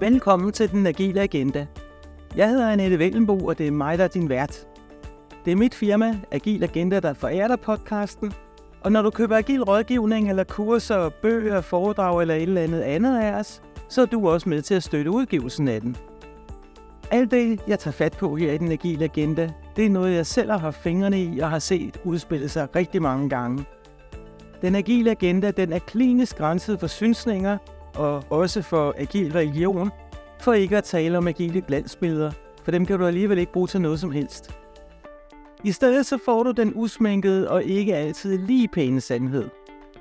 Velkommen til Den Agile Agenda. Jeg hedder Annette Vellenbo, og det er mig, der er din vært. Det er mit firma, Agil Agenda, der forærer dig podcasten. Og når du køber agil rådgivning eller kurser, bøger, foredrag eller et eller andet andet af os, så er du også med til at støtte udgivelsen af den. Alt det, jeg tager fat på her i Den Agile Agenda, det er noget, jeg selv har haft fingrene i og har set udspille sig rigtig mange gange. Den agile agenda den er klinisk grænset for synsninger og også for agil religion, for ikke at tale om agile glansbilleder, for dem kan du alligevel ikke bruge til noget som helst. I stedet så får du den usminkede og ikke altid lige pæne sandhed.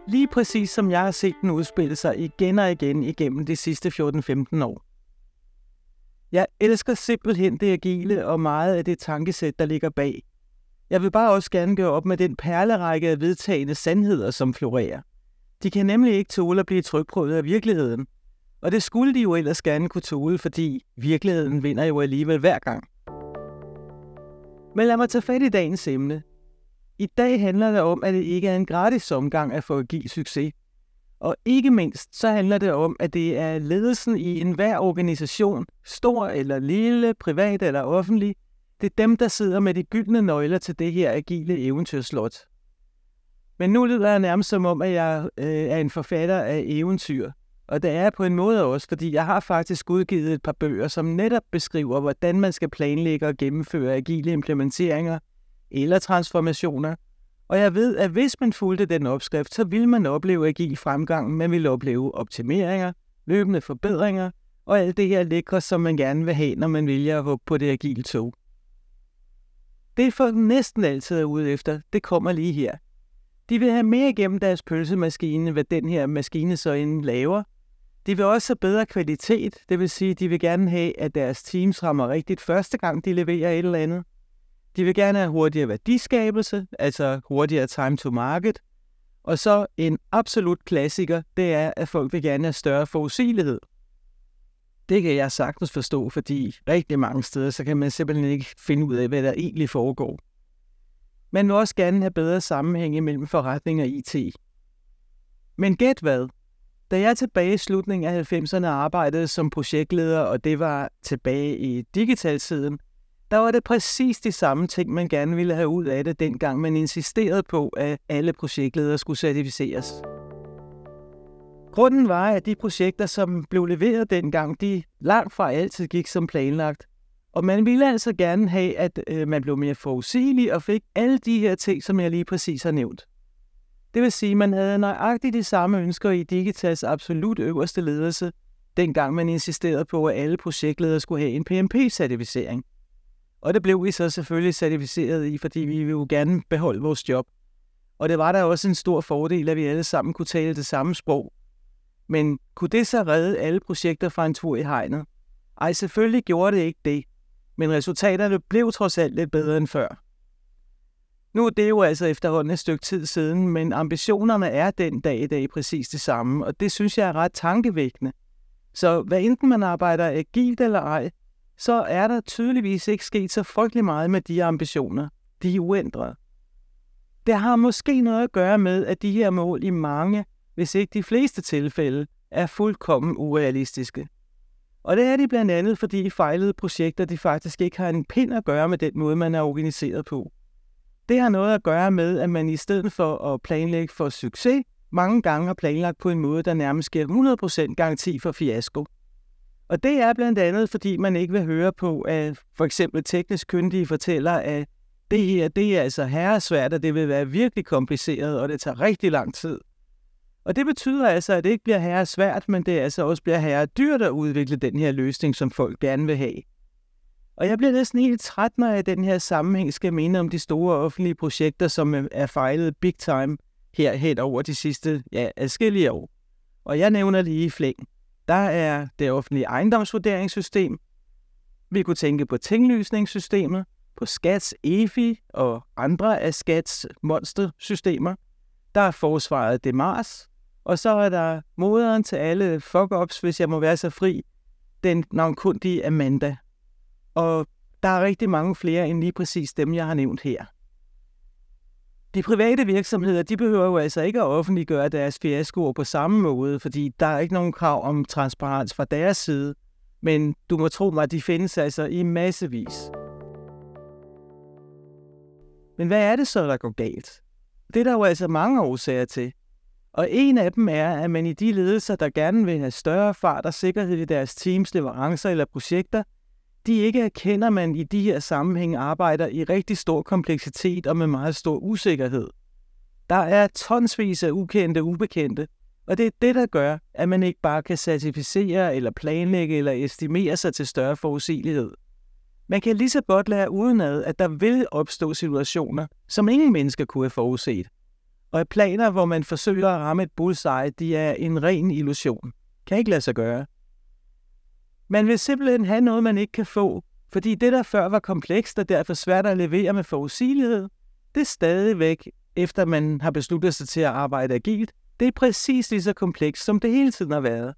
Lige præcis som jeg har set den udspille sig igen og igen igennem de sidste 14-15 år. Jeg elsker simpelthen det agile og meget af det tankesæt, der ligger bag. Jeg vil bare også gerne gøre op med den perlerække af vedtagende sandheder, som florerer. De kan nemlig ikke tåle at blive trykprøvet af virkeligheden. Og det skulle de jo ellers gerne kunne tåle, fordi virkeligheden vinder jo alligevel hver gang. Men lad mig tage fat i dagens emne. I dag handler det om, at det ikke er en gratis omgang at få at give succes. Og ikke mindst så handler det om, at det er ledelsen i enhver organisation, stor eller lille, privat eller offentlig, det er dem, der sidder med de gyldne nøgler til det her agile eventyrslot. Men nu lyder jeg nærmest som om, at jeg øh, er en forfatter af eventyr. Og det er jeg på en måde også, fordi jeg har faktisk udgivet et par bøger, som netop beskriver, hvordan man skal planlægge og gennemføre agile implementeringer eller transformationer. Og jeg ved, at hvis man fulgte den opskrift, så vil man opleve agil fremgang, man vil opleve optimeringer, løbende forbedringer og alt det her lækre, som man gerne vil have, når man vælger at hoppe på det agile tog. Det folk næsten altid er ude efter, det kommer lige her. De vil have mere igennem deres pølsemaskine, hvad den her maskine så inden laver. De vil også have bedre kvalitet, det vil sige, de vil gerne have, at deres teams rammer rigtigt første gang, de leverer et eller andet. De vil gerne have hurtigere værdiskabelse, altså hurtigere time to market. Og så en absolut klassiker, det er, at folk vil gerne have større forudsigelighed. Det kan jeg sagtens forstå, fordi rigtig mange steder, så kan man simpelthen ikke finde ud af, hvad der egentlig foregår. Man vil også gerne have bedre sammenhæng mellem forretning og IT. Men gæt hvad? Da jeg tilbage i slutningen af 90'erne arbejdede som projektleder, og det var tilbage i digitaltiden, der var det præcis de samme ting, man gerne ville have ud af det, dengang man insisterede på, at alle projektledere skulle certificeres. Grunden var, at de projekter, som blev leveret dengang, de langt fra altid gik som planlagt. Og man ville altså gerne have, at øh, man blev mere forudsigelig og fik alle de her ting, som jeg lige præcis har nævnt. Det vil sige, at man havde nøjagtigt de samme ønsker i Digitals absolut øverste ledelse, dengang man insisterede på, at alle projektledere skulle have en PMP-certificering. Og det blev vi så selvfølgelig certificeret i, fordi vi ville jo gerne beholde vores job. Og det var der også en stor fordel, at vi alle sammen kunne tale det samme sprog, men kunne det så redde alle projekter fra en tur i hegnet? Ej, selvfølgelig gjorde det ikke det, men resultaterne blev trods alt lidt bedre end før. Nu er det jo altså efterhånden et stykke tid siden, men ambitionerne er den dag i dag præcis det samme, og det synes jeg er ret tankevækkende. Så hvad enten man arbejder agilt eller ej, så er der tydeligvis ikke sket så frygtelig meget med de ambitioner. De er uændrede. Det har måske noget at gøre med, at de her mål i mange hvis ikke de fleste tilfælde, er fuldkommen urealistiske. Og det er de blandt andet, fordi fejlede projekter de faktisk ikke har en pind at gøre med den måde, man er organiseret på. Det har noget at gøre med, at man i stedet for at planlægge for succes, mange gange har planlagt på en måde, der nærmest giver 100% garanti for fiasko. Og det er blandt andet, fordi man ikke vil høre på, at for eksempel teknisk kyndige fortæller, at det her det er altså herresvært, og det vil være virkelig kompliceret, og det tager rigtig lang tid. Og det betyder altså, at det ikke bliver herre svært, men det altså også bliver herre dyrt at udvikle den her løsning, som folk gerne vil have. Og jeg bliver næsten helt træt, når jeg i den her sammenhæng skal mene om de store offentlige projekter, som er fejlet big time her hen over de sidste ja, adskillige år. Og jeg nævner lige i flæng. Der er det offentlige ejendomsvurderingssystem. Vi kunne tænke på tinglysningssystemet, på Skats EFI og andre af Skats monstersystemer. Der er forsvaret Demars, og så er der moderen til alle fuck-ups, hvis jeg må være så fri, den navnkundige Amanda. Og der er rigtig mange flere end lige præcis dem, jeg har nævnt her. De private virksomheder, de behøver jo altså ikke at offentliggøre deres fiaskoer på samme måde, fordi der er ikke nogen krav om transparens fra deres side. Men du må tro mig, de findes altså i massevis. Men hvad er det så, der går galt? Det er der jo altså mange årsager til. Og en af dem er, at man i de ledelser, der gerne vil have større fart og sikkerhed i deres teams leverancer eller projekter, de ikke erkender, at man i de her sammenhæng arbejder i rigtig stor kompleksitet og med meget stor usikkerhed. Der er tonsvis af ukendte ubekendte, og det er det, der gør, at man ikke bare kan certificere eller planlægge eller estimere sig til større forudsigelighed. Man kan lige så godt lære udenad, at der vil opstå situationer, som ingen mennesker kunne have forudset. Og planer, hvor man forsøger at ramme et bullseye, de er en ren illusion. Kan ikke lade sig gøre. Man vil simpelthen have noget, man ikke kan få, fordi det, der før var komplekst og derfor svært at levere med forudsigelighed, det er stadigvæk, efter man har besluttet sig til at arbejde agilt, det er præcis lige så komplekst, som det hele tiden har været.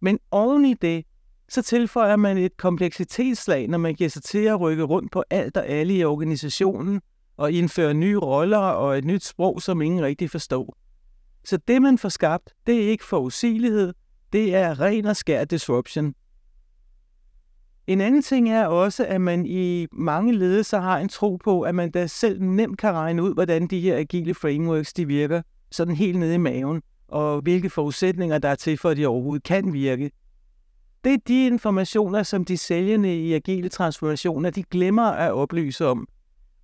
Men oven i det, så tilføjer man et kompleksitetslag, når man giver sig til at rykke rundt på alt og alle i organisationen og indføre nye roller og et nyt sprog, som ingen rigtig forstår. Så det, man får skabt, det er ikke forudsigelighed, det er ren og skær disruption. En anden ting er også, at man i mange ledelser har en tro på, at man da selv nemt kan regne ud, hvordan de her agile frameworks de virker, sådan helt nede i maven, og hvilke forudsætninger der er til for, at de overhovedet kan virke. Det er de informationer, som de sælgende i agile transformationer, de glemmer at oplyse om.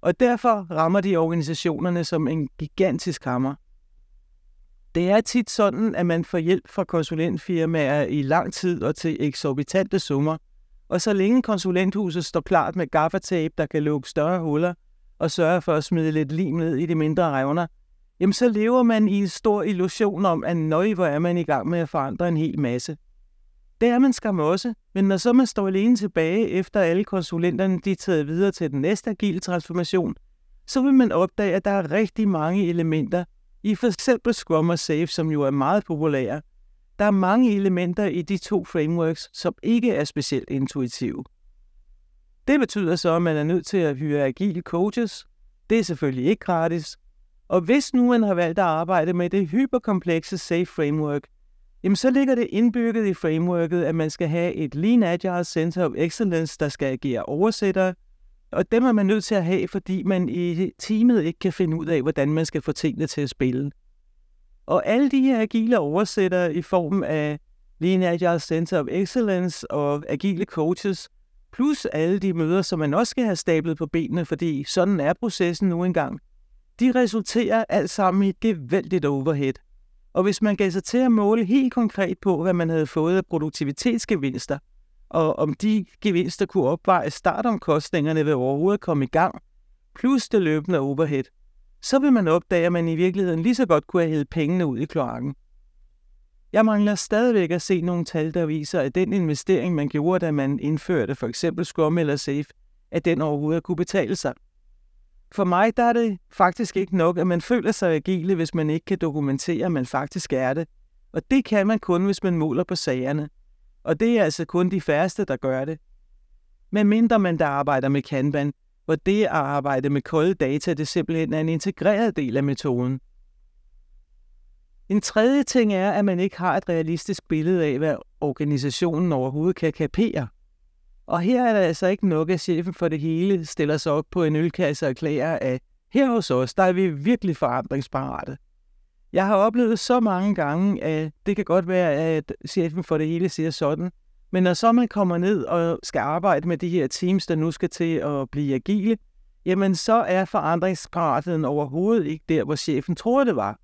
Og derfor rammer de organisationerne som en gigantisk hammer. Det er tit sådan, at man får hjælp fra konsulentfirmaer i lang tid og til eksorbitante summer, og så længe konsulenthuset står klart med gaffatape, der kan lukke større huller og sørge for at smide lidt lim ned i de mindre revner, jamen så lever man i en stor illusion om, at nøj, hvor er man i gang med at forandre en hel masse. Det er man skam også, men når så man står alene tilbage, efter alle konsulenterne de er taget videre til den næste agile transformation, så vil man opdage, at der er rigtig mange elementer i for eksempel Scrum og Safe, som jo er meget populære. Der er mange elementer i de to frameworks, som ikke er specielt intuitive. Det betyder så, at man er nødt til at hyre agile coaches. Det er selvfølgelig ikke gratis. Og hvis nu man har valgt at arbejde med det hyperkomplekse Safe Framework, jamen så ligger det indbygget i frameworket, at man skal have et Lean Agile Center of Excellence, der skal agere oversætter, og dem er man nødt til at have, fordi man i teamet ikke kan finde ud af, hvordan man skal få tingene til at spille. Og alle de her agile oversættere i form af Lean Agile Center of Excellence og agile coaches, plus alle de møder, som man også skal have stablet på benene, fordi sådan er processen nu engang, de resulterer alt sammen i et gevaldigt overhead – og hvis man gav sig til at måle helt konkret på, hvad man havde fået af produktivitetsgevinster, og om de gevinster kunne opveje startomkostningerne ved overhovedet at komme i gang, plus det løbende overhead, så vil man opdage, at man i virkeligheden lige så godt kunne have hævet pengene ud i kloakken. Jeg mangler stadigvæk at se nogle tal, der viser, at den investering, man gjorde, da man indførte for eksempel Scrum eller Safe, at den overhovedet kunne betale sig. For mig der er det faktisk ikke nok, at man føler sig agile, hvis man ikke kan dokumentere, at man faktisk er det. Og det kan man kun, hvis man måler på sagerne. Og det er altså kun de færreste, der gør det. Men mindre man der arbejder med Kanban, hvor det at arbejde med kolde data, det simpelthen er en integreret del af metoden. En tredje ting er, at man ikke har et realistisk billede af, hvad organisationen overhovedet kan kapere. Og her er det altså ikke nok, at chefen for det hele stiller sig op på en ølkasse og erklærer, at her hos os, der er vi virkelig forandringsparate. Jeg har oplevet så mange gange, at det kan godt være, at chefen for det hele siger sådan, men når så man kommer ned og skal arbejde med de her teams, der nu skal til at blive agile, jamen så er forandringsparaten overhovedet ikke der, hvor chefen tror det var.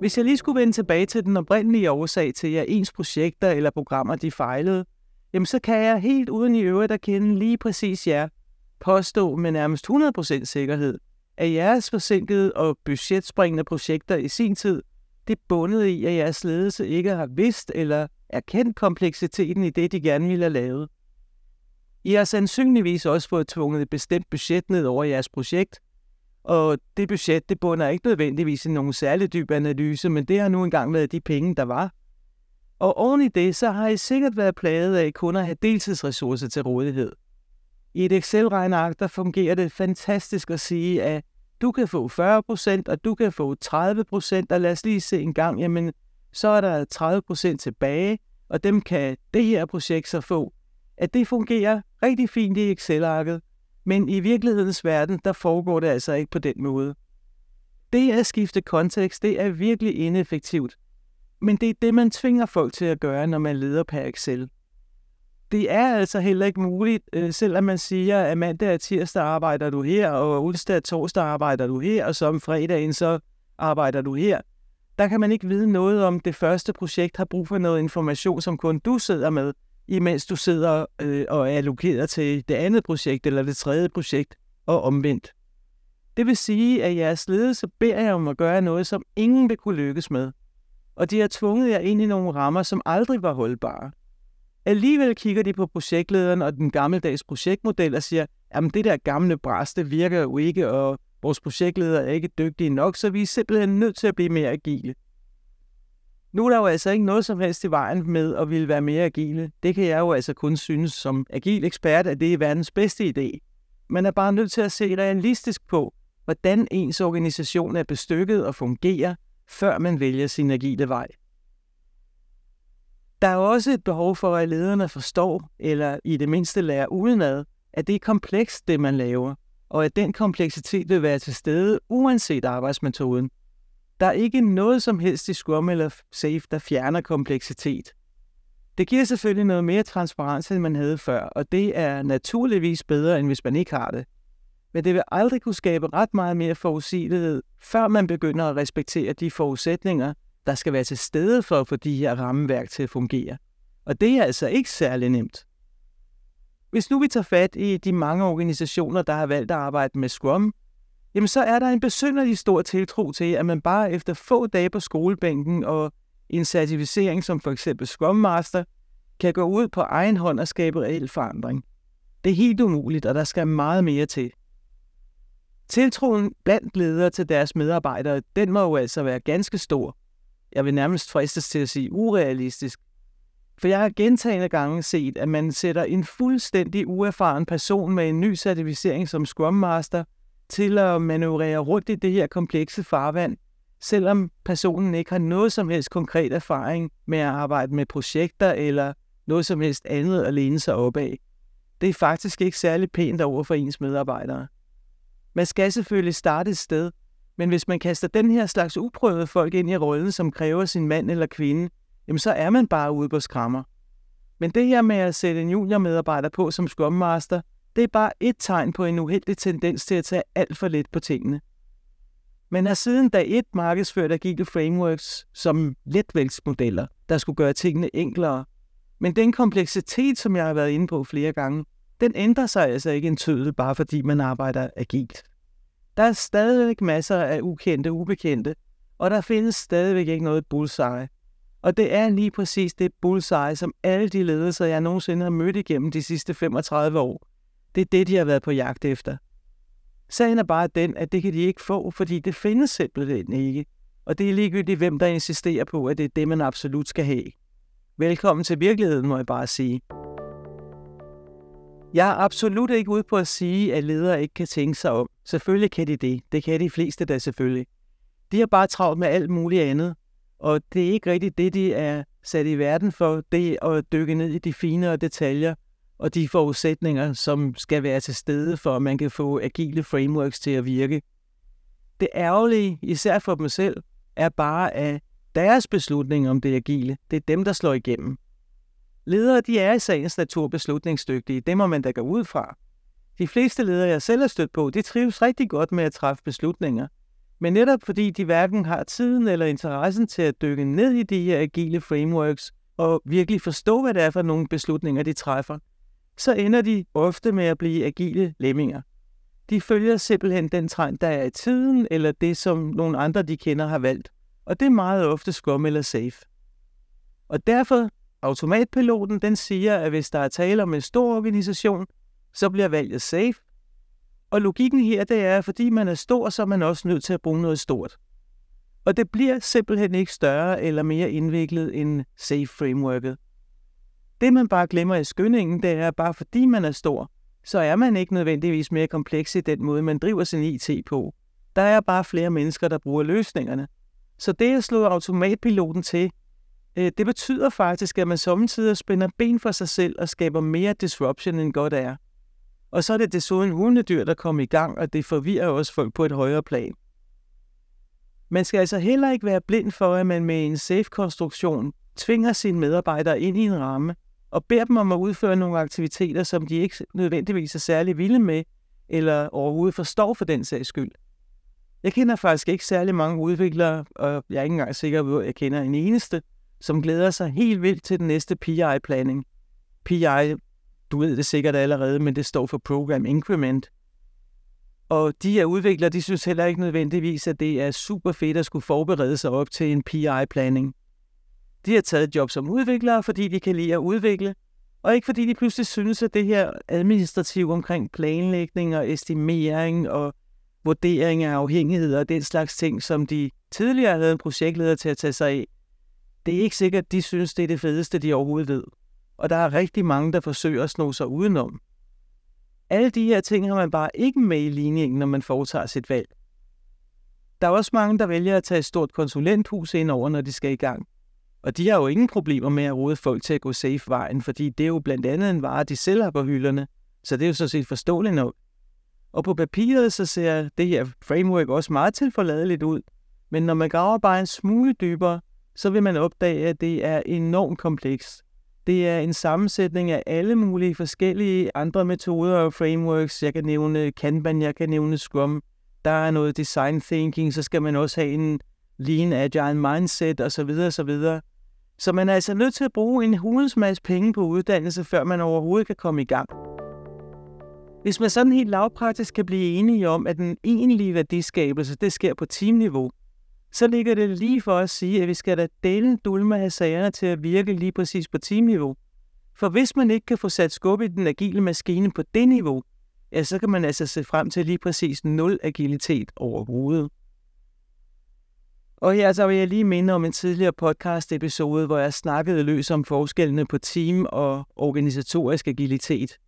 Hvis jeg lige skulle vende tilbage til den oprindelige årsag til, at ens projekter eller programmer de fejlede, jamen så kan jeg helt uden i øvrigt at kende lige præcis jer, påstå med nærmest 100% sikkerhed, at jeres forsinkede og budgetspringende projekter i sin tid, det bundet i, at jeres ledelse ikke har vidst eller erkendt kompleksiteten i det, de gerne ville have lavet. I har sandsynligvis også fået tvunget et bestemt budget ned over jeres projekt, og det budget, det bunder ikke nødvendigvis i nogen særlig dyb analyse, men det har nu engang været de penge, der var. Og oven i det, så har I sikkert været plaget af kun at have deltidsressourcer til rådighed. I et Excel-regneark, der fungerer det fantastisk at sige, at du kan få 40%, og du kan få 30%, og lad os lige se en gang, jamen så er der 30% tilbage, og dem kan det her projekt så få, at det fungerer rigtig fint i Excel-arket, men i virkelighedens verden, der foregår det altså ikke på den måde. Det at skifte kontekst, det er virkelig ineffektivt. Men det er det, man tvinger folk til at gøre, når man leder per Excel. Det er altså heller ikke muligt, øh, selvom man siger, at mandag og tirsdag arbejder du her, og onsdag og torsdag arbejder du her, og så om fredagen så arbejder du her. Der kan man ikke vide noget om, det første projekt har brug for noget information, som kun du sidder med, imens du sidder øh, og er allokeret til det andet projekt eller det tredje projekt, og omvendt. Det vil sige, at jeres ledelse beder jer om at gøre noget, som ingen vil kunne lykkes med. Og de har tvunget jer ind i nogle rammer, som aldrig var holdbare. Alligevel kigger de på projektlederen og den gammeldags projektmodel og siger, jamen det der gamle bræs, det virker jo ikke, og vores projektleder er ikke dygtige nok, så vi er simpelthen nødt til at blive mere agile. Nu er der jo altså ikke noget som helst i vejen med at ville være mere agile. Det kan jeg jo altså kun synes som agil ekspert, at det er verdens bedste idé. Man er bare nødt til at se realistisk på, hvordan ens organisation er bestykket og fungerer, før man vælger sin agile vej. Der er også et behov for, at lederne forstår, eller i det mindste lærer udenad, at det er komplekst, det man laver, og at den kompleksitet vil være til stede uanset arbejdsmetoden. Der er ikke noget som helst i Scrum eller Safe, der fjerner kompleksitet. Det giver selvfølgelig noget mere transparens, end man havde før, og det er naturligvis bedre, end hvis man ikke har det. Men det vil aldrig kunne skabe ret meget mere forudsigelighed, før man begynder at respektere de forudsætninger, der skal være til stede for at få de her rammeværk til at fungere. Og det er altså ikke særlig nemt. Hvis nu vi tager fat i de mange organisationer, der har valgt at arbejde med Scrum, jamen så er der en besynderlig stor tiltro til, at man bare efter få dage på skolebænken og en certificering som for eksempel Scrum Master, kan gå ud på egen hånd og skabe reel forandring. Det er helt umuligt, og der skal meget mere til. Tiltroen blandt ledere til deres medarbejdere, den må jo altså være ganske stor. Jeg vil nærmest fristes til at sige urealistisk. For jeg har gentagende gange set, at man sætter en fuldstændig uerfaren person med en ny certificering som Scrum Master til at manøvrere rundt i det her komplekse farvand, selvom personen ikke har noget som helst konkret erfaring med at arbejde med projekter eller noget som helst andet at læne sig op af. Det er faktisk ikke særlig pænt over for ens medarbejdere. Man skal selvfølgelig starte et sted, men hvis man kaster den her slags uprøvede folk ind i rollen, som kræver sin mand eller kvinde, jamen så er man bare ude på skrammer. Men det her med at sætte en juniormedarbejder på som Scrum Master, det er bare et tegn på en uheldig tendens til at tage alt for let på tingene. Man har siden da et markedsført agile frameworks som letvægtsmodeller, der skulle gøre tingene enklere. Men den kompleksitet, som jeg har været inde på flere gange, den ændrer sig altså ikke en tødel, bare fordi man arbejder agilt. Der er stadigvæk masser af ukendte ubekendte, og der findes stadigvæk ikke noget bullseye. Og det er lige præcis det bullseye, som alle de ledelser, jeg nogensinde har mødt igennem de sidste 35 år, det er det, de har været på jagt efter. Sagen er bare den, at det kan de ikke få, fordi det findes simpelthen ikke. Og det er ligegyldigt, hvem der insisterer på, at det er det, man absolut skal have. Velkommen til virkeligheden, må jeg bare sige. Jeg er absolut ikke ude på at sige, at ledere ikke kan tænke sig om. Selvfølgelig kan de det. Det kan de fleste da selvfølgelig. De har bare travlt med alt muligt andet. Og det er ikke rigtigt det, de er sat i verden for, det at dykke ned i de finere detaljer og de forudsætninger, som skal være til stede for, at man kan få agile frameworks til at virke. Det ærgerlige, især for dem selv, er bare, at deres beslutning om det agile, det er dem, der slår igennem. Ledere, de er i sagens natur beslutningsdygtige. Det må man da gå ud fra. De fleste ledere, jeg selv har stødt på, de trives rigtig godt med at træffe beslutninger. Men netop fordi de hverken har tiden eller interessen til at dykke ned i de her agile frameworks og virkelig forstå, hvad det er for nogle beslutninger, de træffer, så ender de ofte med at blive agile lemminger. De følger simpelthen den trend, der er i tiden, eller det, som nogle andre, de kender, har valgt. Og det er meget ofte skum eller safe. Og derfor Automatpiloten den siger, at hvis der er tale om en stor organisation, så bliver valget safe. Og logikken her, det er, at fordi man er stor, så er man også nødt til at bruge noget stort. Og det bliver simpelthen ikke større eller mere indviklet end safe frameworket. Det man bare glemmer i skyndingen, det er, at bare fordi man er stor, så er man ikke nødvendigvis mere kompleks i den måde, man driver sin IT på. Der er bare flere mennesker, der bruger løsningerne. Så det at slå automatpiloten til, Øh, det betyder faktisk, at man samtidig spænder ben for sig selv og skaber mere disruption end godt er. Og så er det desuden hundedyr, der kommer i gang, og det forvirrer også folk på et højere plan. Man skal altså heller ikke være blind for, at man med en safe-konstruktion tvinger sine medarbejdere ind i en ramme og beder dem om at udføre nogle aktiviteter, som de ikke nødvendigvis er særlig vilde med, eller overhovedet forstår for den sags skyld. Jeg kender faktisk ikke særlig mange udviklere, og jeg er ikke engang sikker på, at jeg kender en eneste, som glæder sig helt vildt til den næste PI-planning. PI, du ved det sikkert allerede, men det står for Program Increment. Og de her udviklere, de synes heller ikke nødvendigvis, at det er super fedt at skulle forberede sig op til en PI-planning. De har taget job som udviklere, fordi de kan lide at udvikle, og ikke fordi de pludselig synes, at det her administrativ omkring planlægning og estimering og vurdering af afhængigheder og den slags ting, som de tidligere havde en projektleder til at tage sig af, det er ikke sikkert, at de synes, det er det fedeste, de overhovedet ved. Og der er rigtig mange, der forsøger at sno sig udenom. Alle de her ting har man bare ikke med i ligningen, når man foretager sit valg. Der er også mange, der vælger at tage et stort konsulenthus ind over, når de skal i gang. Og de har jo ingen problemer med at råde folk til at gå safe-vejen, fordi det er jo blandt andet en vare, de selv har på hylderne. Så det er jo så set forståeligt nok. Og på papiret så ser det her framework også meget tilforladeligt ud. Men når man graver bare en smule dybere, så vil man opdage, at det er enormt komplekst. Det er en sammensætning af alle mulige forskellige andre metoder og frameworks. Jeg kan nævne Kanban, jeg kan nævne Scrum. Der er noget design thinking, så skal man også have en lean agile mindset osv. osv. Så man er altså nødt til at bruge en hulens masse penge på uddannelse, før man overhovedet kan komme i gang. Hvis man sådan helt lavpraktisk kan blive enige om, at den egentlige værdiskabelse, det sker på teamniveau, så ligger det lige for at sige, at vi skal da dele dulme af sagerne til at virke lige præcis på teamniveau. For hvis man ikke kan få sat skub i den agile maskine på det niveau, ja, så kan man altså se frem til lige præcis nul agilitet overhovedet. Og her så vil jeg lige minde om en tidligere podcast episode, hvor jeg snakkede løs om forskellene på team og organisatorisk agilitet.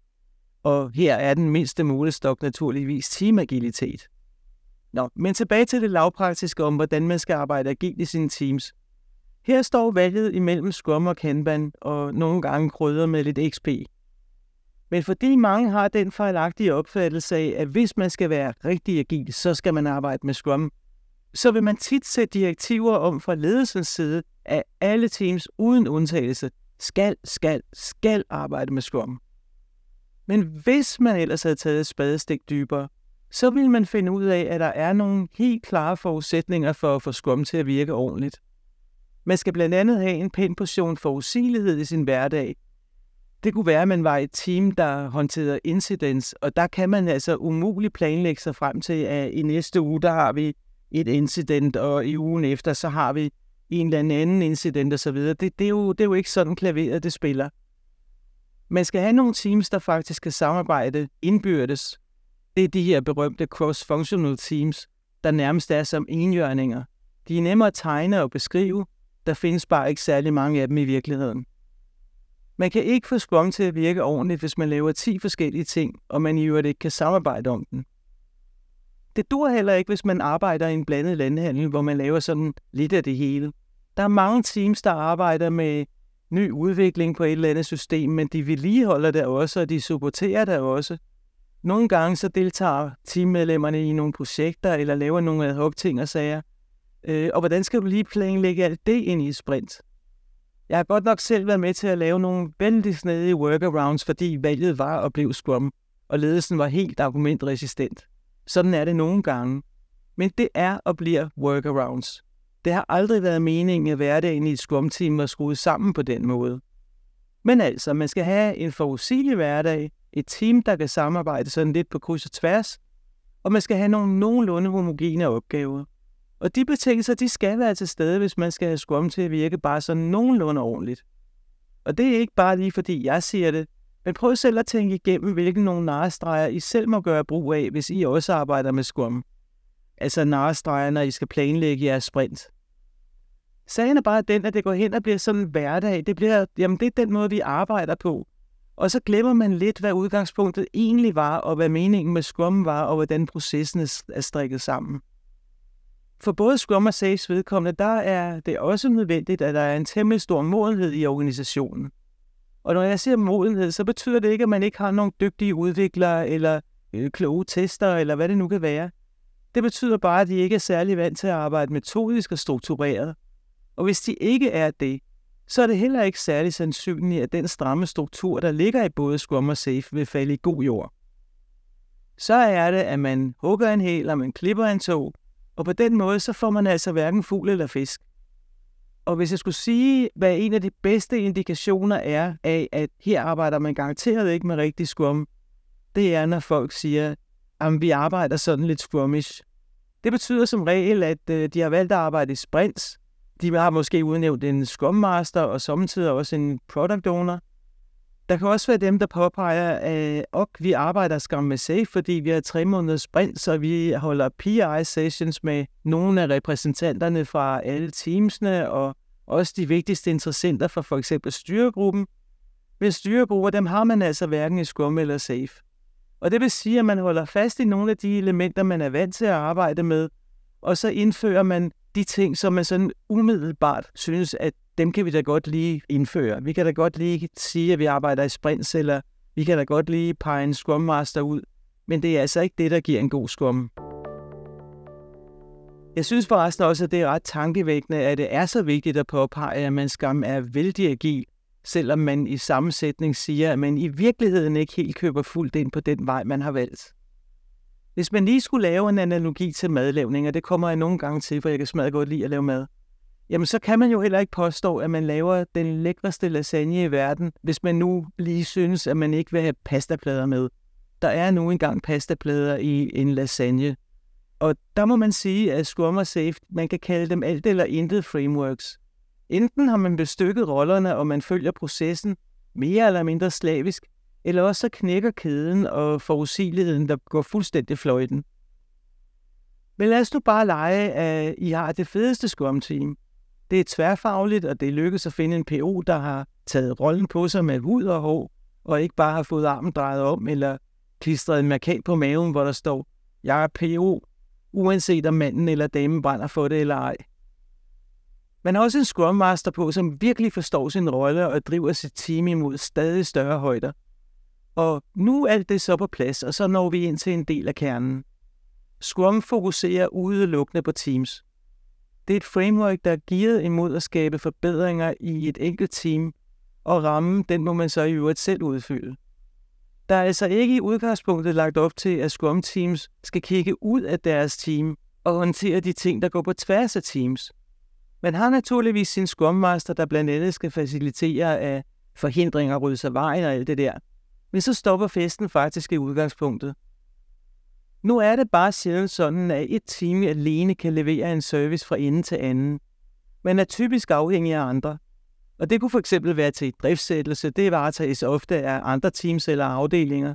Og her er den mindste målestok naturligvis teamagilitet. Nå, men tilbage til det lavpraktiske om, hvordan man skal arbejde agilt i sine teams. Her står valget imellem Scrum og Kanban, og nogle gange krydder med lidt XP. Men fordi mange har den fejlagtige opfattelse af, at hvis man skal være rigtig agil, så skal man arbejde med Scrum, så vil man tit sætte direktiver om fra ledelsens side, at alle teams uden undtagelse skal, skal, skal arbejde med Scrum. Men hvis man ellers havde taget et spadestik dybere, så vil man finde ud af, at der er nogle helt klare forudsætninger for at få Scrum til at virke ordentligt. Man skal blandt andet have en pæn portion forudsigelighed i sin hverdag. Det kunne være, at man var et team, der håndterede incidents, og der kan man altså umuligt planlægge sig frem til, at i næste uge, der har vi et incident, og i ugen efter, så har vi en eller anden incident osv. Det, det, er jo, det er jo ikke sådan klaveret, det spiller. Man skal have nogle teams, der faktisk kan samarbejde indbyrdes. Det er de her berømte cross-functional teams, der nærmest er som enhjørninger. De er nemmere at tegne og beskrive. Der findes bare ikke særlig mange af dem i virkeligheden. Man kan ikke få Scrum til at virke ordentligt, hvis man laver 10 forskellige ting, og man i øvrigt ikke kan samarbejde om den. Det dur heller ikke, hvis man arbejder i en blandet landhandel, hvor man laver sådan lidt af det hele. Der er mange teams, der arbejder med ny udvikling på et eller andet system, men de vedligeholder det også, og de supporterer det også. Nogle gange så deltager teammedlemmerne i nogle projekter, eller laver nogle ad hoc ting og sager. Øh, og hvordan skal du lige planlægge alt det ind i et sprint? Jeg har godt nok selv været med til at lave nogle vældig snedige workarounds, fordi valget var og blev Scrum, og ledelsen var helt argumentresistent. Sådan er det nogle gange. Men det er og bliver workarounds. Det har aldrig været meningen, at hverdagen i et Scrum-team var skruet sammen på den måde. Men altså, man skal have en forudsigelig hverdag, et team, der kan samarbejde sådan lidt på kryds og tværs, og man skal have nogle nogenlunde homogene opgaver. Og de betingelser, de skal være til stede, hvis man skal have Scrum til at virke bare sådan nogenlunde ordentligt. Og det er ikke bare lige fordi jeg siger det, men prøv selv at tænke igennem, hvilke nogle narestreger I selv må gøre brug af, hvis I også arbejder med Scrum. Altså narestreger, når I skal planlægge jeres sprint. Sagen er bare den, at det går hen og bliver sådan en hverdag. Det, bliver, jamen det er den måde, vi arbejder på. Og så glemmer man lidt, hvad udgangspunktet egentlig var, og hvad meningen med Scrum var, og hvordan processen er strikket sammen. for både Scrum og Safes vedkommende, der er det også nødvendigt, at der er en temmelig stor modenhed i organisationen. Og når jeg siger modenhed, så betyder det ikke, at man ikke har nogen dygtige udviklere eller øh, kloge tester, eller hvad det nu kan være. Det betyder bare, at de ikke er særlig vant til at arbejde metodisk og struktureret. Og hvis de ikke er det, så er det heller ikke særlig sandsynligt, at den stramme struktur, der ligger i både Scrum og Safe, vil falde i god jord. Så er det, at man hugger en hæl, og man klipper en tog, og på den måde, så får man altså hverken fugl eller fisk. Og hvis jeg skulle sige, hvad en af de bedste indikationer er af, at her arbejder man garanteret ikke med rigtig Scrum, det er, når folk siger, at vi arbejder sådan lidt Scrumish. Det betyder som regel, at øh, de har valgt at arbejde i sprints, de har måske udnævnt en Scrum Master og samtidig også en Product Owner. Der kan også være dem, der påpeger, at ok, vi arbejder skam med Safe, fordi vi har tre måneder sprint, så vi holder PI-sessions med nogle af repræsentanterne fra alle teamsene, og også de vigtigste interessenter fra for eksempel styregruppen. Hvis styregrupper, dem har man altså hverken i Scrum eller Safe. Og det vil sige, at man holder fast i nogle af de elementer, man er vant til at arbejde med, og så indfører man de ting, som man sådan umiddelbart synes, at dem kan vi da godt lige indføre. Vi kan da godt lige sige, at vi arbejder i sprints, eller vi kan da godt lige pege en Scrum Master ud. Men det er altså ikke det, der giver en god Scrum. Jeg synes forresten også, at det er ret tankevækkende, at det er så vigtigt at påpege, at man skam er vældig agil, selvom man i sammensætning siger, at man i virkeligheden ikke helt køber fuldt ind på den vej, man har valgt. Hvis man lige skulle lave en analogi til madlavning, og det kommer jeg nogle gange til, for jeg kan smadre godt lide at lave mad, jamen så kan man jo heller ikke påstå, at man laver den lækreste lasagne i verden, hvis man nu lige synes, at man ikke vil have pastaplader med. Der er nu engang pastaplader i en lasagne. Og der må man sige, at Scrum og Safe, man kan kalde dem alt eller intet frameworks. Enten har man bestykket rollerne, og man følger processen mere eller mindre slavisk, eller også så knækker kæden og forudsigeligheden, der går fuldstændig fløjten. Men lad os nu bare lege, at I har det fedeste Scrum-team. Det er tværfagligt, og det er lykkedes at finde en PO, der har taget rollen på sig med hud og hår, og ikke bare har fået armen drejet om, eller klistret en markat på maven, hvor der står, jeg er PO, uanset om manden eller damen brænder for det eller ej. Man har også en Scrum Master på, som virkelig forstår sin rolle og driver sit team imod stadig større højder. Og nu er alt det så på plads, og så når vi ind til en del af kernen. Scrum fokuserer udelukkende på Teams. Det er et framework, der er gearet imod at skabe forbedringer i et enkelt team, og rammen, den må man så i øvrigt selv udfylde. Der er altså ikke i udgangspunktet lagt op til, at Scrum Teams skal kigge ud af deres team og håndtere de ting, der går på tværs af teams. Man har naturligvis sin Scrum Master, der blandt andet skal facilitere af forhindringer, ryddes af vejen og alt det der – men så stopper festen faktisk i udgangspunktet. Nu er det bare sjældent sådan, at et team alene kan levere en service fra ende til anden. Man er typisk afhængig af andre. Og det kunne for eksempel være til et driftsættelse, det varetages ofte af andre teams eller afdelinger.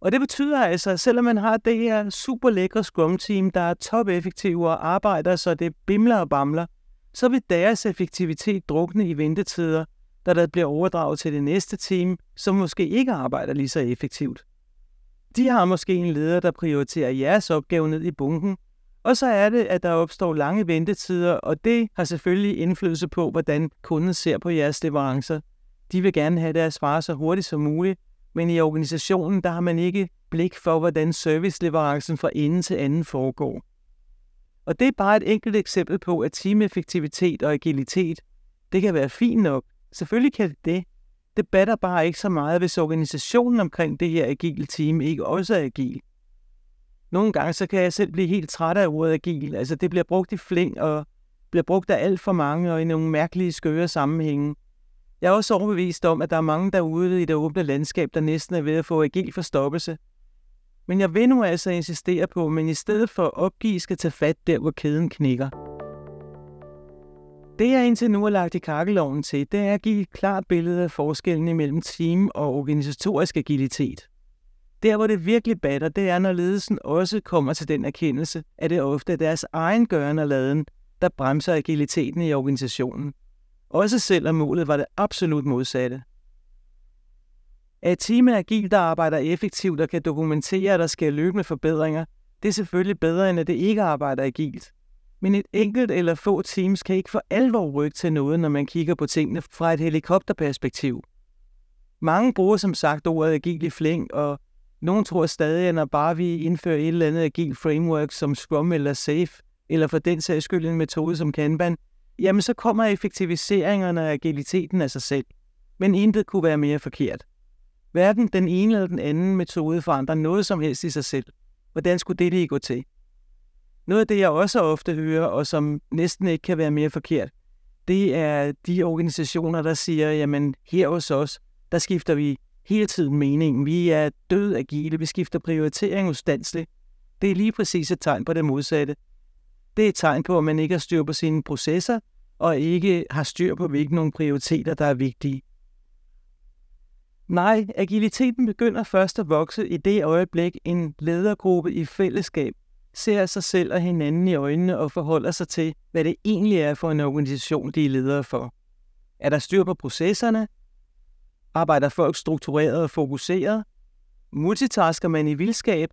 Og det betyder altså, at selvom man har det her super lækre Scrum-team, der er top-effektive og arbejder, så det bimler og bamler, så vil deres effektivitet drukne i ventetider, da der bliver overdraget til det næste team, som måske ikke arbejder lige så effektivt. De har måske en leder, der prioriterer jeres opgave ned i bunken, og så er det, at der opstår lange ventetider, og det har selvfølgelig indflydelse på, hvordan kunden ser på jeres leverancer. De vil gerne have deres varer så hurtigt som muligt, men i organisationen der har man ikke blik for, hvordan serviceleverancen fra ende til anden foregår. Og det er bare et enkelt eksempel på, at teameffektivitet og agilitet, det kan være fint nok, Selvfølgelig kan det det. Det batter bare ikke så meget, hvis organisationen omkring det her agile team ikke også er agil. Nogle gange så kan jeg selv blive helt træt af ordet agil. Altså det bliver brugt i fling og bliver brugt af alt for mange og i nogle mærkelige skøre sammenhænge. Jeg er også overbevist om, at der er mange derude i det åbne landskab, der næsten er ved at få agil forstoppelse. Men jeg vil nu altså insistere på, at man i stedet for at opgive skal tage fat der, hvor kæden knækker. Det jeg indtil nu har lagt i kakkeloven til, det er at give et klart billede af forskellen mellem team og organisatorisk agilitet. Der, hvor det virkelig batter, det er, når ledelsen også kommer til den erkendelse, at det ofte er deres egen gøren og laden, der bremser agiliteten i organisationen. Også selvom målet var det absolut modsatte. At et team er agil, der arbejder effektivt og kan dokumentere, at der sker løbende forbedringer, det er selvfølgelig bedre, end at det ikke arbejder agilt. Men et enkelt eller få teams kan ikke for alvor rykke til noget, når man kigger på tingene fra et helikopterperspektiv. Mange bruger som sagt ordet agil i flæng, og nogen tror stadig, at når bare vi indfører et eller andet agil framework som Scrum eller SAFE, eller for den sags skyld en metode som Kanban, jamen så kommer effektiviseringerne og agiliteten af sig selv. Men intet kunne være mere forkert. Hverken den ene eller den anden metode forandrer noget som helst i sig selv. Hvordan skulle det lige gå til? Noget af det, jeg også ofte hører, og som næsten ikke kan være mere forkert, det er de organisationer, der siger, jamen her hos os, der skifter vi hele tiden meningen. Vi er død agile, vi skifter prioritering ustandsligt. Det er lige præcis et tegn på det modsatte. Det er et tegn på, at man ikke har styr på sine processer, og ikke har styr på, hvilke nogle prioriteter, der er vigtige. Nej, agiliteten begynder først at vokse i det øjeblik, en ledergruppe i fællesskab ser sig selv og hinanden i øjnene og forholder sig til, hvad det egentlig er for en organisation, de er ledere for. Er der styr på processerne? Arbejder folk struktureret og fokuseret? Multitasker man i vildskab?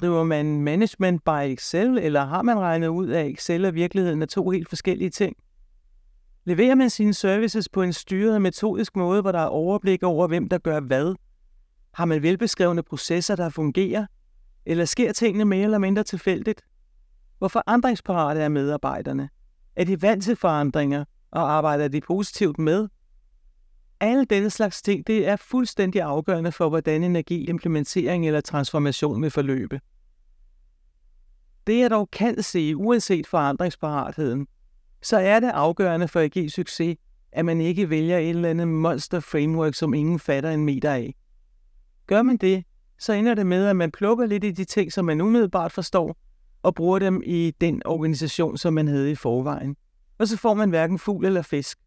Driver man management by Excel, eller har man regnet ud af, Excel og virkeligheden er to helt forskellige ting? Leverer man sine services på en styret og metodisk måde, hvor der er overblik over, hvem der gør hvad? Har man velbeskrevne processer, der fungerer? Eller sker tingene mere eller mindre tilfældigt? Hvor forandringsparate er medarbejderne? Er de vant til forandringer, og arbejder de positivt med? Alle denne slags ting, det er fuldstændig afgørende for, hvordan energiimplementering eller transformation vil forløbe. Det jeg dog kan se, uanset forandringsparatheden, så er det afgørende for at give succes, at man ikke vælger et eller andet monster framework, som ingen fatter en meter af. Gør man det, så ender det med, at man plukker lidt i de ting, som man umiddelbart forstår, og bruger dem i den organisation, som man havde i forvejen. Og så får man hverken fugl eller fisk.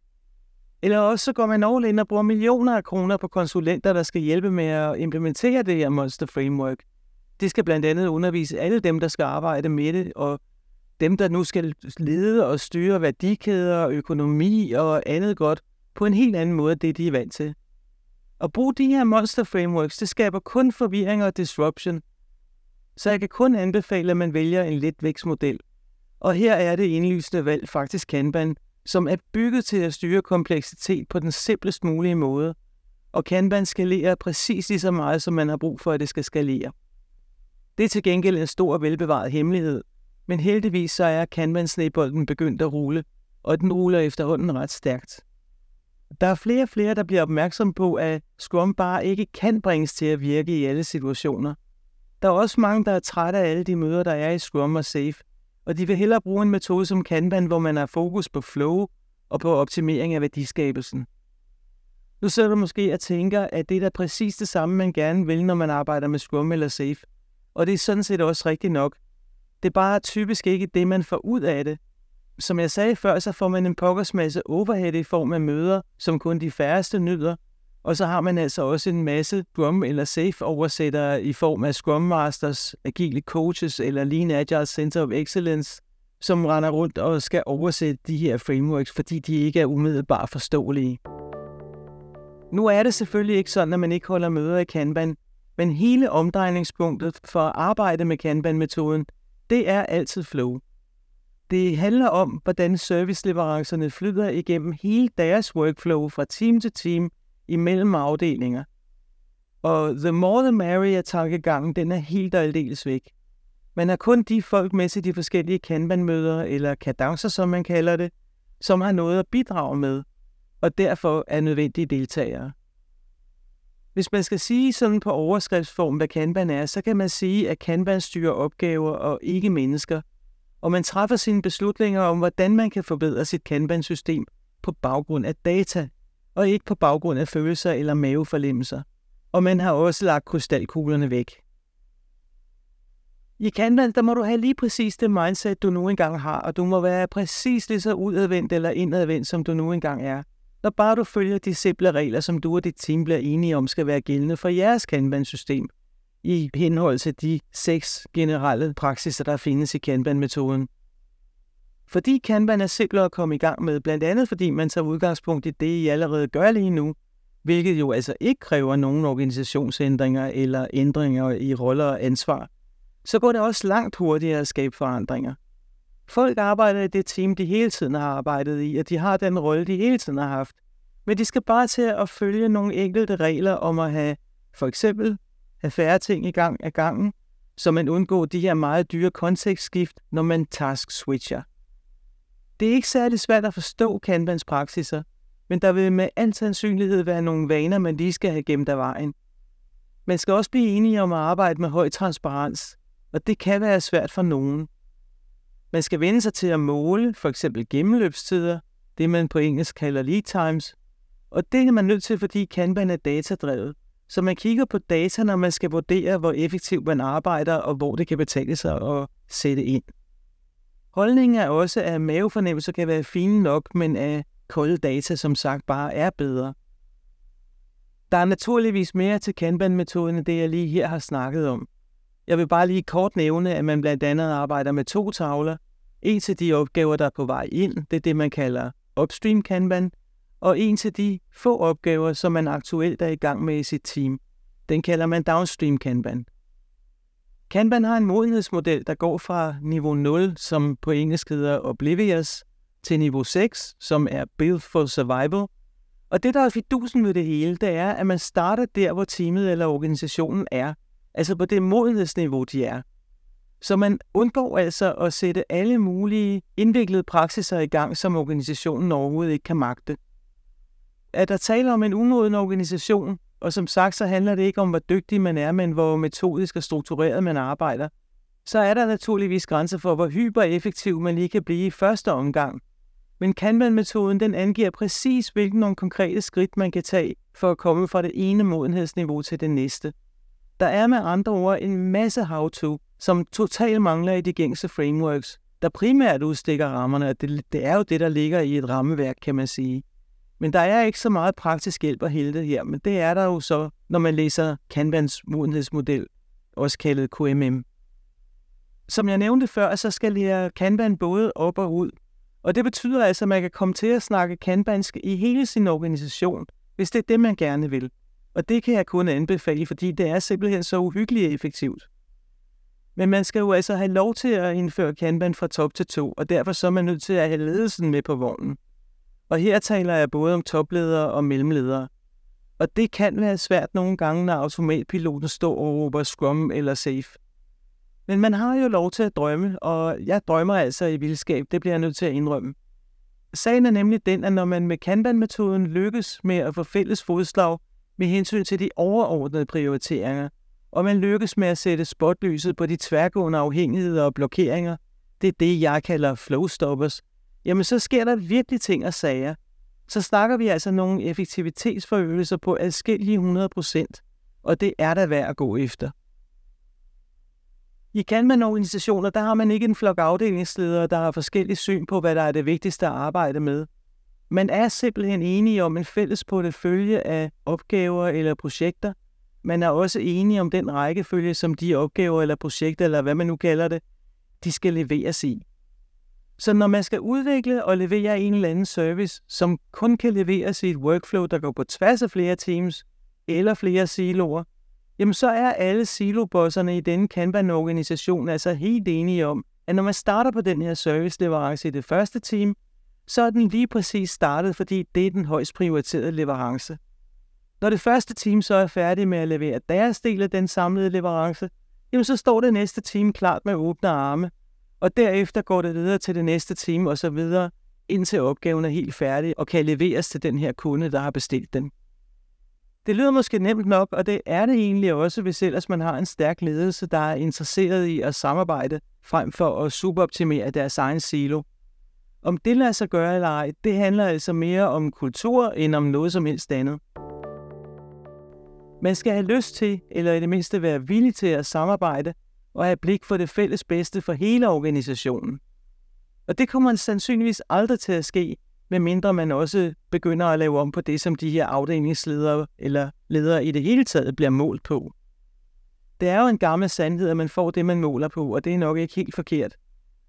Eller også så går man all in og bruger millioner af kroner på konsulenter, der skal hjælpe med at implementere det her Monster Framework. Det skal blandt andet undervise alle dem, der skal arbejde med det, og dem, der nu skal lede og styre værdikæder, økonomi og andet godt, på en helt anden måde, det de er vant til. At bruge de her monster frameworks, det skaber kun forvirring og disruption. Så jeg kan kun anbefale, at man vælger en let vækstmodel. Og her er det indlysende valg faktisk Kanban, som er bygget til at styre kompleksitet på den simplest mulige måde. Og Kanban skalerer præcis lige så meget, som man har brug for, at det skal skalere. Det er til gengæld en stor velbevaret hemmelighed, men heldigvis så er Kanban-snebolden begyndt at rulle, og den ruller efterhånden ret stærkt. Der er flere og flere, der bliver opmærksom på, at Scrum bare ikke kan bringes til at virke i alle situationer. Der er også mange, der er trætte af alle de møder, der er i Scrum og Safe, og de vil hellere bruge en metode som Kanban, hvor man har fokus på flow og på optimering af værdiskabelsen. Nu sidder du måske og tænker, at det er da præcis det samme, man gerne vil, når man arbejder med Scrum eller Safe. Og det er sådan set også rigtigt nok. Det er bare typisk ikke det, man får ud af det, som jeg sagde før, så får man en pokkers masse overhead i form af møder, som kun de færreste nyder. Og så har man altså også en masse Scrum eller Safe oversættere i form af Scrum Masters, agile coaches eller Lean Agile Center of Excellence, som render rundt og skal oversætte de her frameworks, fordi de ikke er umiddelbart forståelige. Nu er det selvfølgelig ikke sådan, at man ikke holder møder i Kanban, men hele omdrejningspunktet for at arbejde med Kanban-metoden, det er altid flow. Det handler om, hvordan serviceleverancerne flyder igennem hele deres workflow fra team til team imellem afdelinger. Og the more the merrier tankegangen, den er helt og aldeles væk. Man har kun de folk med til de forskellige kanban-møder, eller kadencer, som man kalder det, som har noget at bidrage med, og derfor er nødvendige deltagere. Hvis man skal sige sådan på overskriftsform, hvad Kanban er, så kan man sige, at Kanban styrer opgaver og ikke mennesker – og man træffer sine beslutninger om, hvordan man kan forbedre sit Kanban-system på baggrund af data, og ikke på baggrund af følelser eller maveforlemmelser. Og man har også lagt krystalkuglerne væk. I Kanban, der må du have lige præcis det mindset, du nu engang har, og du må være præcis lige så udadvendt eller indadvendt, som du nu engang er. Når bare du følger de simple regler, som du og dit team bliver enige om, skal være gældende for jeres Kanban-system – i henhold til de seks generelle praksiser, der findes i Kanban-metoden. Fordi Kanban er simplere at komme i gang med, blandt andet fordi man tager udgangspunkt i det, I allerede gør lige nu, hvilket jo altså ikke kræver nogen organisationsændringer eller ændringer i roller og ansvar, så går det også langt hurtigere at skabe forandringer. Folk arbejder i det team, de hele tiden har arbejdet i, og de har den rolle, de hele tiden har haft. Men de skal bare til at følge nogle enkelte regler om at have, for eksempel, have færre ting i gang af gangen, så man undgår de her meget dyre kontekstskift, når man task switcher. Det er ikke særlig svært at forstå Kanbans praksiser, men der vil med al sandsynlighed være nogle vaner, man lige skal have gemt af vejen. Man skal også blive enige om at arbejde med høj transparens, og det kan være svært for nogen. Man skal vende sig til at måle for eksempel gennemløbstider, det man på engelsk kalder lead times, og det er man nødt til, fordi Kanban er datadrevet. Så man kigger på data, når man skal vurdere, hvor effektivt man arbejder, og hvor det kan betale sig at sætte ind. Holdningen er også, at mavefornemmelser kan være fine nok, men at kolde data som sagt bare er bedre. Der er naturligvis mere til Kanban-metoden end det, jeg lige her har snakket om. Jeg vil bare lige kort nævne, at man blandt andet arbejder med to tavler. En til de opgaver, der er på vej ind, det er det, man kalder upstream Kanban, og en til de få opgaver, som man aktuelt er i gang med i sit team. Den kalder man downstream Kanban. Kanban har en modenhedsmodel, der går fra niveau 0, som på engelsk hedder Oblivious, til niveau 6, som er Build for Survival. Og det, der er fidusen ved det hele, det er, at man starter der, hvor teamet eller organisationen er. Altså på det modenhedsniveau, de er. Så man undgår altså at sætte alle mulige indviklede praksiser i gang, som organisationen overhovedet ikke kan magte. Er der tale om en umoden organisation, og som sagt, så handler det ikke om, hvor dygtig man er, men hvor metodisk og struktureret man arbejder, så er der naturligvis grænser for, hvor hypereffektiv man lige kan blive i første omgang. Men Kanban-metoden den angiver præcis, hvilke nogle konkrete skridt man kan tage for at komme fra det ene modenhedsniveau til det næste. Der er med andre ord en masse how-to, som totalt mangler i de gængse frameworks, der primært udstikker rammerne, og det, det er jo det, der ligger i et rammeværk, kan man sige. Men der er ikke så meget praktisk hjælp at hente her, men det er der jo så, når man læser Kanbans modenhedsmodel, også kaldet KMM. Som jeg nævnte før, så skal lære Kanban både op og ud. Og det betyder altså, at man kan komme til at snakke kanbansk i hele sin organisation, hvis det er det, man gerne vil. Og det kan jeg kun anbefale, fordi det er simpelthen så uhyggeligt effektivt. Men man skal jo altså have lov til at indføre Kanban fra top til to, og derfor så er man nødt til at have ledelsen med på vognen. Og her taler jeg både om topledere og mellemledere. Og det kan være svært nogle gange, når automatpiloten står og råber Scrum eller Safe. Men man har jo lov til at drømme, og jeg drømmer altså i vildskab, det bliver jeg nødt til at indrømme. Sagen er nemlig den, at når man med Kanban-metoden lykkes med at få fælles fodslag med hensyn til de overordnede prioriteringer, og man lykkes med at sætte spotlyset på de tværgående afhængigheder og blokeringer, det er det, jeg kalder flowstoppers, jamen så sker der virkelig ting og sager. Så snakker vi altså nogle effektivitetsforøgelser på adskillige 100 procent, og det er der værd at gå efter. I Kanban-organisationer, der har man ikke en flok afdelingsledere, der har forskellige syn på, hvad der er det vigtigste at arbejde med. Man er simpelthen enige om en fælles portefølje af opgaver eller projekter. Man er også enige om den rækkefølge, som de opgaver eller projekter, eller hvad man nu kalder det, de skal leveres i. Så når man skal udvikle og levere en eller anden service, som kun kan leveres i et workflow, der går på tværs af flere teams eller flere siloer, jamen så er alle silobosserne i denne Kanban-organisation altså helt enige om, at når man starter på den her serviceleverance i det første team, så er den lige præcis startet, fordi det er den højst prioriterede leverance. Når det første team så er færdig med at levere deres del af den samlede leverance, jamen så står det næste team klart med åbne arme og derefter går det videre til det næste team og så videre, indtil opgaven er helt færdig og kan leveres til den her kunde, der har bestilt den. Det lyder måske nemt nok, og det er det egentlig også, hvis ellers man har en stærk ledelse, der er interesseret i at samarbejde, frem for at superoptimere deres egen silo. Om det lader sig gøre eller ej, det handler altså mere om kultur end om noget som helst andet. Man skal have lyst til, eller i det mindste være villig til at samarbejde, og have blik for det fælles bedste for hele organisationen. Og det kommer sandsynligvis aldrig til at ske, medmindre man også begynder at lave om på det, som de her afdelingsledere eller ledere i det hele taget bliver målt på. Det er jo en gammel sandhed, at man får det, man måler på, og det er nok ikke helt forkert.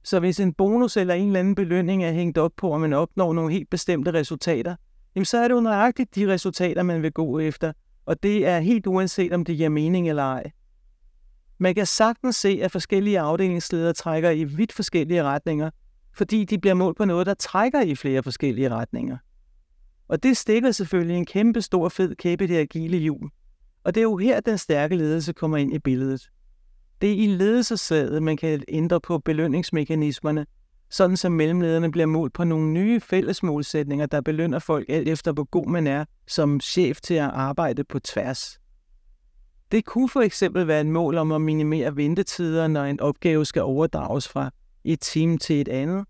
Så hvis en bonus eller en eller anden belønning er hængt op på, at man opnår nogle helt bestemte resultater, jamen så er det jo nøjagtigt de resultater, man vil gå efter, og det er helt uanset, om det giver mening eller ej. Man kan sagtens se, at forskellige afdelingsledere trækker i vidt forskellige retninger, fordi de bliver målt på noget, der trækker i flere forskellige retninger. Og det stikker selvfølgelig en kæmpe stor fed kæppe i det agile hjul. Og det er jo her, den stærke ledelse kommer ind i billedet. Det er i ledelsessaget, man kan ændre på belønningsmekanismerne, sådan som mellemlederne bliver målt på nogle nye fælles målsætninger, der belønner folk alt efter, hvor god man er som chef til at arbejde på tværs. Det kunne for eksempel være et mål om at minimere ventetider, når en opgave skal overdrages fra et team til et andet.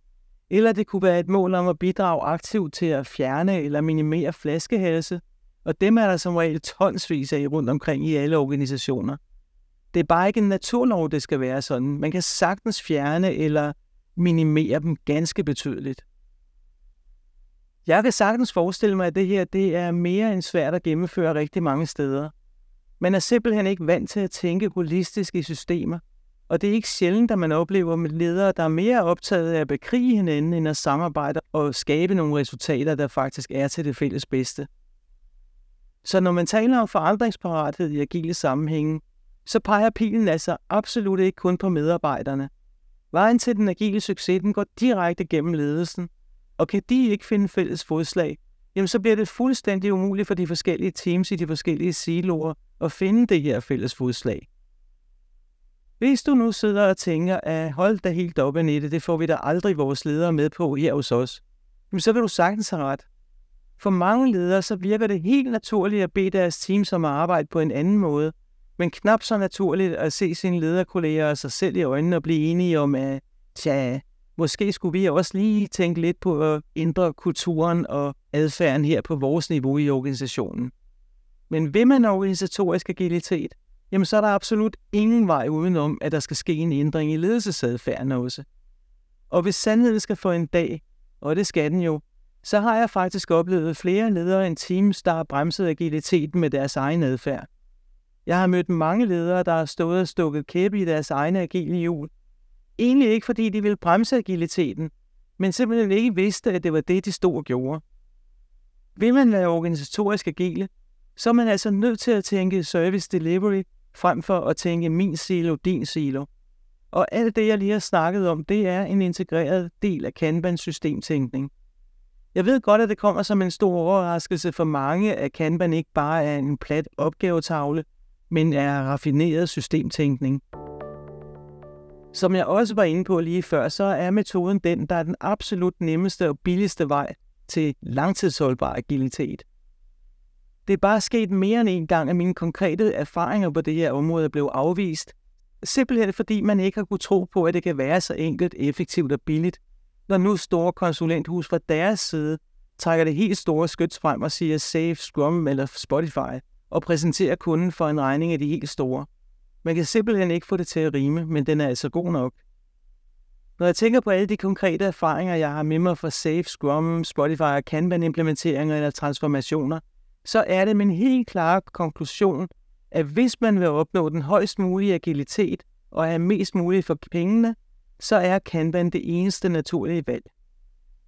Eller det kunne være et mål om at bidrage aktivt til at fjerne eller minimere flaskehalse, og dem er der som regel tonsvis af rundt omkring i alle organisationer. Det er bare ikke en naturlov, det skal være sådan. Man kan sagtens fjerne eller minimere dem ganske betydeligt. Jeg kan sagtens forestille mig, at det her det er mere end svært at gennemføre rigtig mange steder. Man er simpelthen ikke vant til at tænke holistisk i systemer, og det er ikke sjældent, at man oplever med ledere, der er mere optaget af at bekrige hinanden, end at samarbejde og skabe nogle resultater, der faktisk er til det fælles bedste. Så når man taler om forandringsparathed i agile sammenhænge, så peger pilen altså absolut ikke kun på medarbejderne. Vejen til den agile succes den går direkte gennem ledelsen, og kan de ikke finde fælles fodslag, jamen så bliver det fuldstændig umuligt for de forskellige teams i de forskellige siloer at finde det her fælles fodslag. Hvis du nu sidder og tænker, at hold da helt op Annette, det, får vi da aldrig vores ledere med på her hos os, jamen så vil du sagtens have ret. For mange ledere så virker det helt naturligt at bede deres team om at arbejde på en anden måde, men knap så naturligt at se sine lederkolleger og sig selv i øjnene og blive enige om, at tja, måske skulle vi også lige tænke lidt på at ændre kulturen og adfærden her på vores niveau i organisationen. Men vil man organisatorisk agilitet, jamen så er der absolut ingen vej udenom, at der skal ske en ændring i ledelsesadfærden også. Og hvis sandheden skal få en dag, og det skal den jo, så har jeg faktisk oplevet flere ledere end teams, der har bremset agiliteten med deres egen adfærd. Jeg har mødt mange ledere, der har stået og stukket kæppe i deres egne agile hjul. Egentlig ikke fordi de ville bremse agiliteten, men simpelthen ikke vidste, at det var det, de stod og gjorde. Vil man være organisatorisk agile, så er man altså nødt til at tænke service delivery, frem for at tænke min silo, din silo. Og alt det, jeg lige har snakket om, det er en integreret del af Kanban-systemtænkning. Jeg ved godt, at det kommer som en stor overraskelse for mange, at Kanban ikke bare er en plat opgavetavle, men er raffineret systemtænkning. Som jeg også var inde på lige før, så er metoden den, der er den absolut nemmeste og billigste vej til langtidsholdbar agilitet. Det er bare sket mere end en gang, at mine konkrete erfaringer på det her område blev afvist, simpelthen fordi man ikke har kunne tro på, at det kan være så enkelt, effektivt og billigt, når nu store konsulenthus fra deres side trækker det helt store skyts frem og siger Save, Scrum eller Spotify – og præsenterer kunden for en regning af de helt store. Man kan simpelthen ikke få det til at rime, men den er altså god nok. Når jeg tænker på alle de konkrete erfaringer, jeg har med mig fra Safe, Scrum, Spotify og Kanban-implementeringer eller transformationer, så er det min helt klare konklusion, at hvis man vil opnå den højst mulige agilitet og have mest muligt for pengene, så er Kanban det eneste naturlige valg.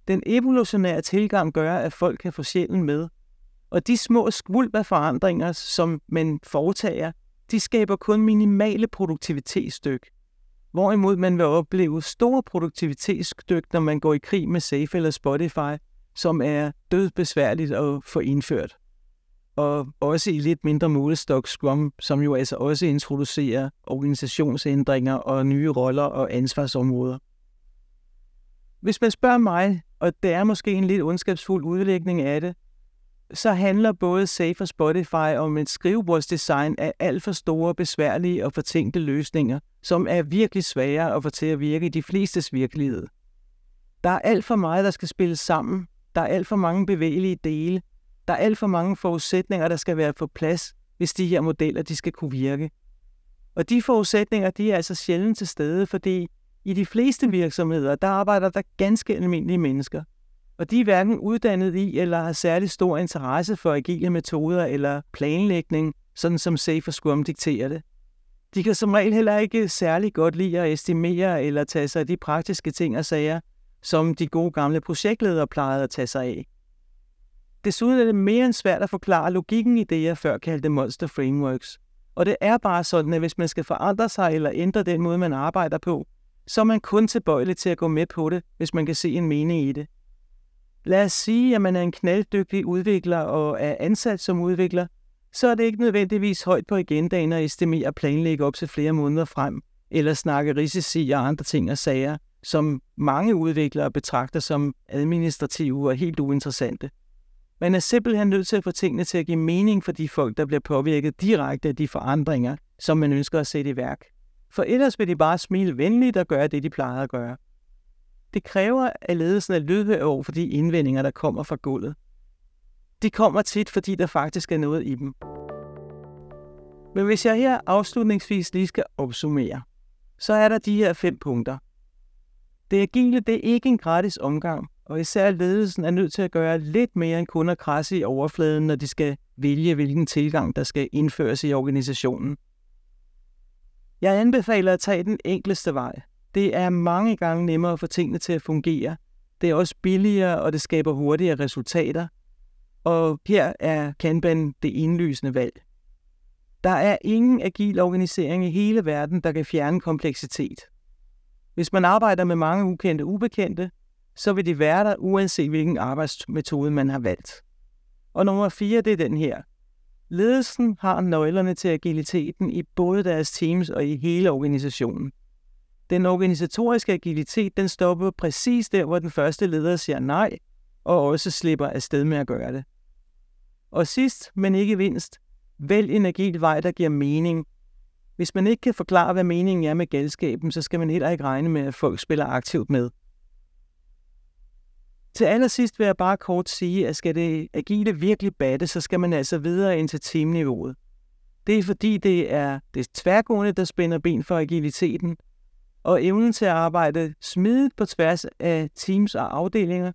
Den evolutionære tilgang gør, at folk kan få sjælen med, og de små skvulp af forandringer, som man foretager, de skaber kun minimale produktivitetsstyk. Hvorimod man vil opleve store produktivitetsstyk, når man går i krig med Safe eller Spotify, som er dødbesværligt at få indført. Og også i lidt mindre målestok Scrum, som jo altså også introducerer organisationsændringer og nye roller og ansvarsområder. Hvis man spørger mig, og det er måske en lidt ondskabsfuld udlægning af det, så handler både Safe og Spotify om et skrivebordsdesign af alt for store, besværlige og fortænkte løsninger, som er virkelig svære at få til at virke i de flestes virkelighed. Der er alt for meget, der skal spilles sammen. Der er alt for mange bevægelige dele. Der er alt for mange forudsætninger, der skal være på plads, hvis de her modeller de skal kunne virke. Og de forudsætninger de er altså sjældent til stede, fordi i de fleste virksomheder, der arbejder der ganske almindelige mennesker – og de er hverken uddannet i eller har særlig stor interesse for agile metoder eller planlægning, sådan som Safe og Scrum dikterer det. De kan som regel heller ikke særlig godt lide at estimere eller tage sig af de praktiske ting og sager, som de gode gamle projektledere plejede at tage sig af. Desuden er det mere end svært at forklare logikken i det, jeg før kaldte monster frameworks. Og det er bare sådan, at hvis man skal forandre sig eller ændre den måde, man arbejder på, så er man kun tilbøjelig til at gå med på det, hvis man kan se en mening i det. Lad os sige, at man er en knalddygtig udvikler og er ansat som udvikler, så er det ikke nødvendigvis højt på agendaen at estimere og planlægge op til flere måneder frem, eller snakke risici og andre ting og sager, som mange udviklere betragter som administrative og helt uinteressante. Man er simpelthen nødt til at få tingene til at give mening for de folk, der bliver påvirket direkte af de forandringer, som man ønsker at sætte i værk. For ellers vil de bare smile venligt og gøre det, de plejer at gøre. Det kræver, at ledelsen er lydhør over for de indvendinger, der kommer fra gulvet. De kommer tit, fordi der faktisk er noget i dem. Men hvis jeg her afslutningsvis lige skal opsummere, så er der de her fem punkter. Det agile det er ikke en gratis omgang, og især ledelsen er nødt til at gøre lidt mere end kun at krasse i overfladen, når de skal vælge, hvilken tilgang, der skal indføres i organisationen. Jeg anbefaler at tage den enkleste vej. Det er mange gange nemmere at få tingene til at fungere. Det er også billigere, og det skaber hurtigere resultater. Og her er Kanban det indlysende valg. Der er ingen agil organisering i hele verden, der kan fjerne kompleksitet. Hvis man arbejder med mange ukendte ubekendte, så vil de være der, uanset hvilken arbejdsmetode man har valgt. Og nummer fire, det er den her. Ledelsen har nøglerne til agiliteten i både deres teams og i hele organisationen. Den organisatoriske agilitet, den stopper præcis der, hvor den første leder siger nej, og også slipper afsted med at gøre det. Og sidst, men ikke mindst, vælg en agil vej, der giver mening. Hvis man ikke kan forklare, hvad meningen er med galskaben, så skal man heller ikke regne med, at folk spiller aktivt med. Til allersidst vil jeg bare kort sige, at skal det agile virkelig batte, så skal man altså videre ind til teamniveauet. Det er fordi, det er det tværgående, der spænder ben for agiliteten, og evnen til at arbejde smidigt på tværs af teams og afdelinger,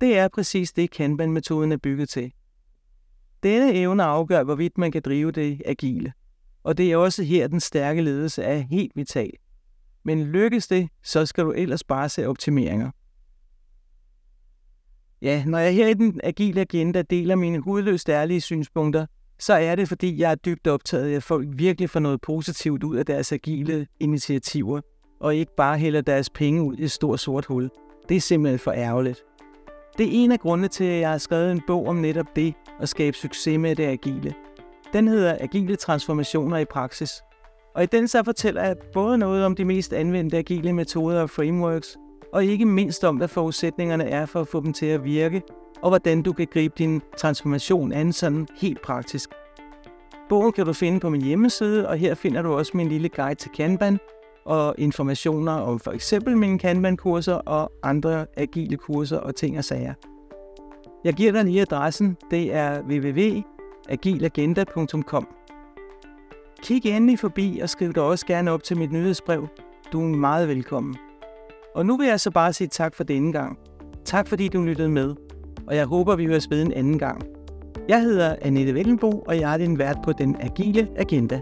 det er præcis det, Kanban-metoden er bygget til. Denne evne afgør, hvorvidt man kan drive det agile, og det er også her, den stærke ledelse er helt vital. Men lykkes det, så skal du ellers bare se optimeringer. Ja, når jeg her i den agile agenda deler mine hudløst ærlige synspunkter, så er det, fordi jeg er dybt optaget af, at folk virkelig får noget positivt ud af deres agile initiativer, og ikke bare hælder deres penge ud i et stort sort hul. Det er simpelthen for ærgerligt. Det er en af grundene til, at jeg har skrevet en bog om netop det at skabe succes med det agile. Den hedder Agile transformationer i praksis. Og i den så fortæller jeg både noget om de mest anvendte agile metoder og frameworks, og ikke mindst om, hvad forudsætningerne er for at få dem til at virke, og hvordan du kan gribe din transformation an sådan helt praktisk. Bogen kan du finde på min hjemmeside, og her finder du også min lille guide til Kanban, og informationer om for eksempel mine Kanban-kurser og andre agile kurser og ting og sager. Jeg giver dig lige adressen, det er www.agilagenda.com. Kig endelig forbi og skriv dig også gerne op til mit nyhedsbrev. Du er meget velkommen. Og nu vil jeg så bare sige tak for denne gang. Tak fordi du lyttede med, og jeg håber, vi høres ved en anden gang. Jeg hedder Annette Vellenbo, og jeg er din vært på Den Agile Agenda.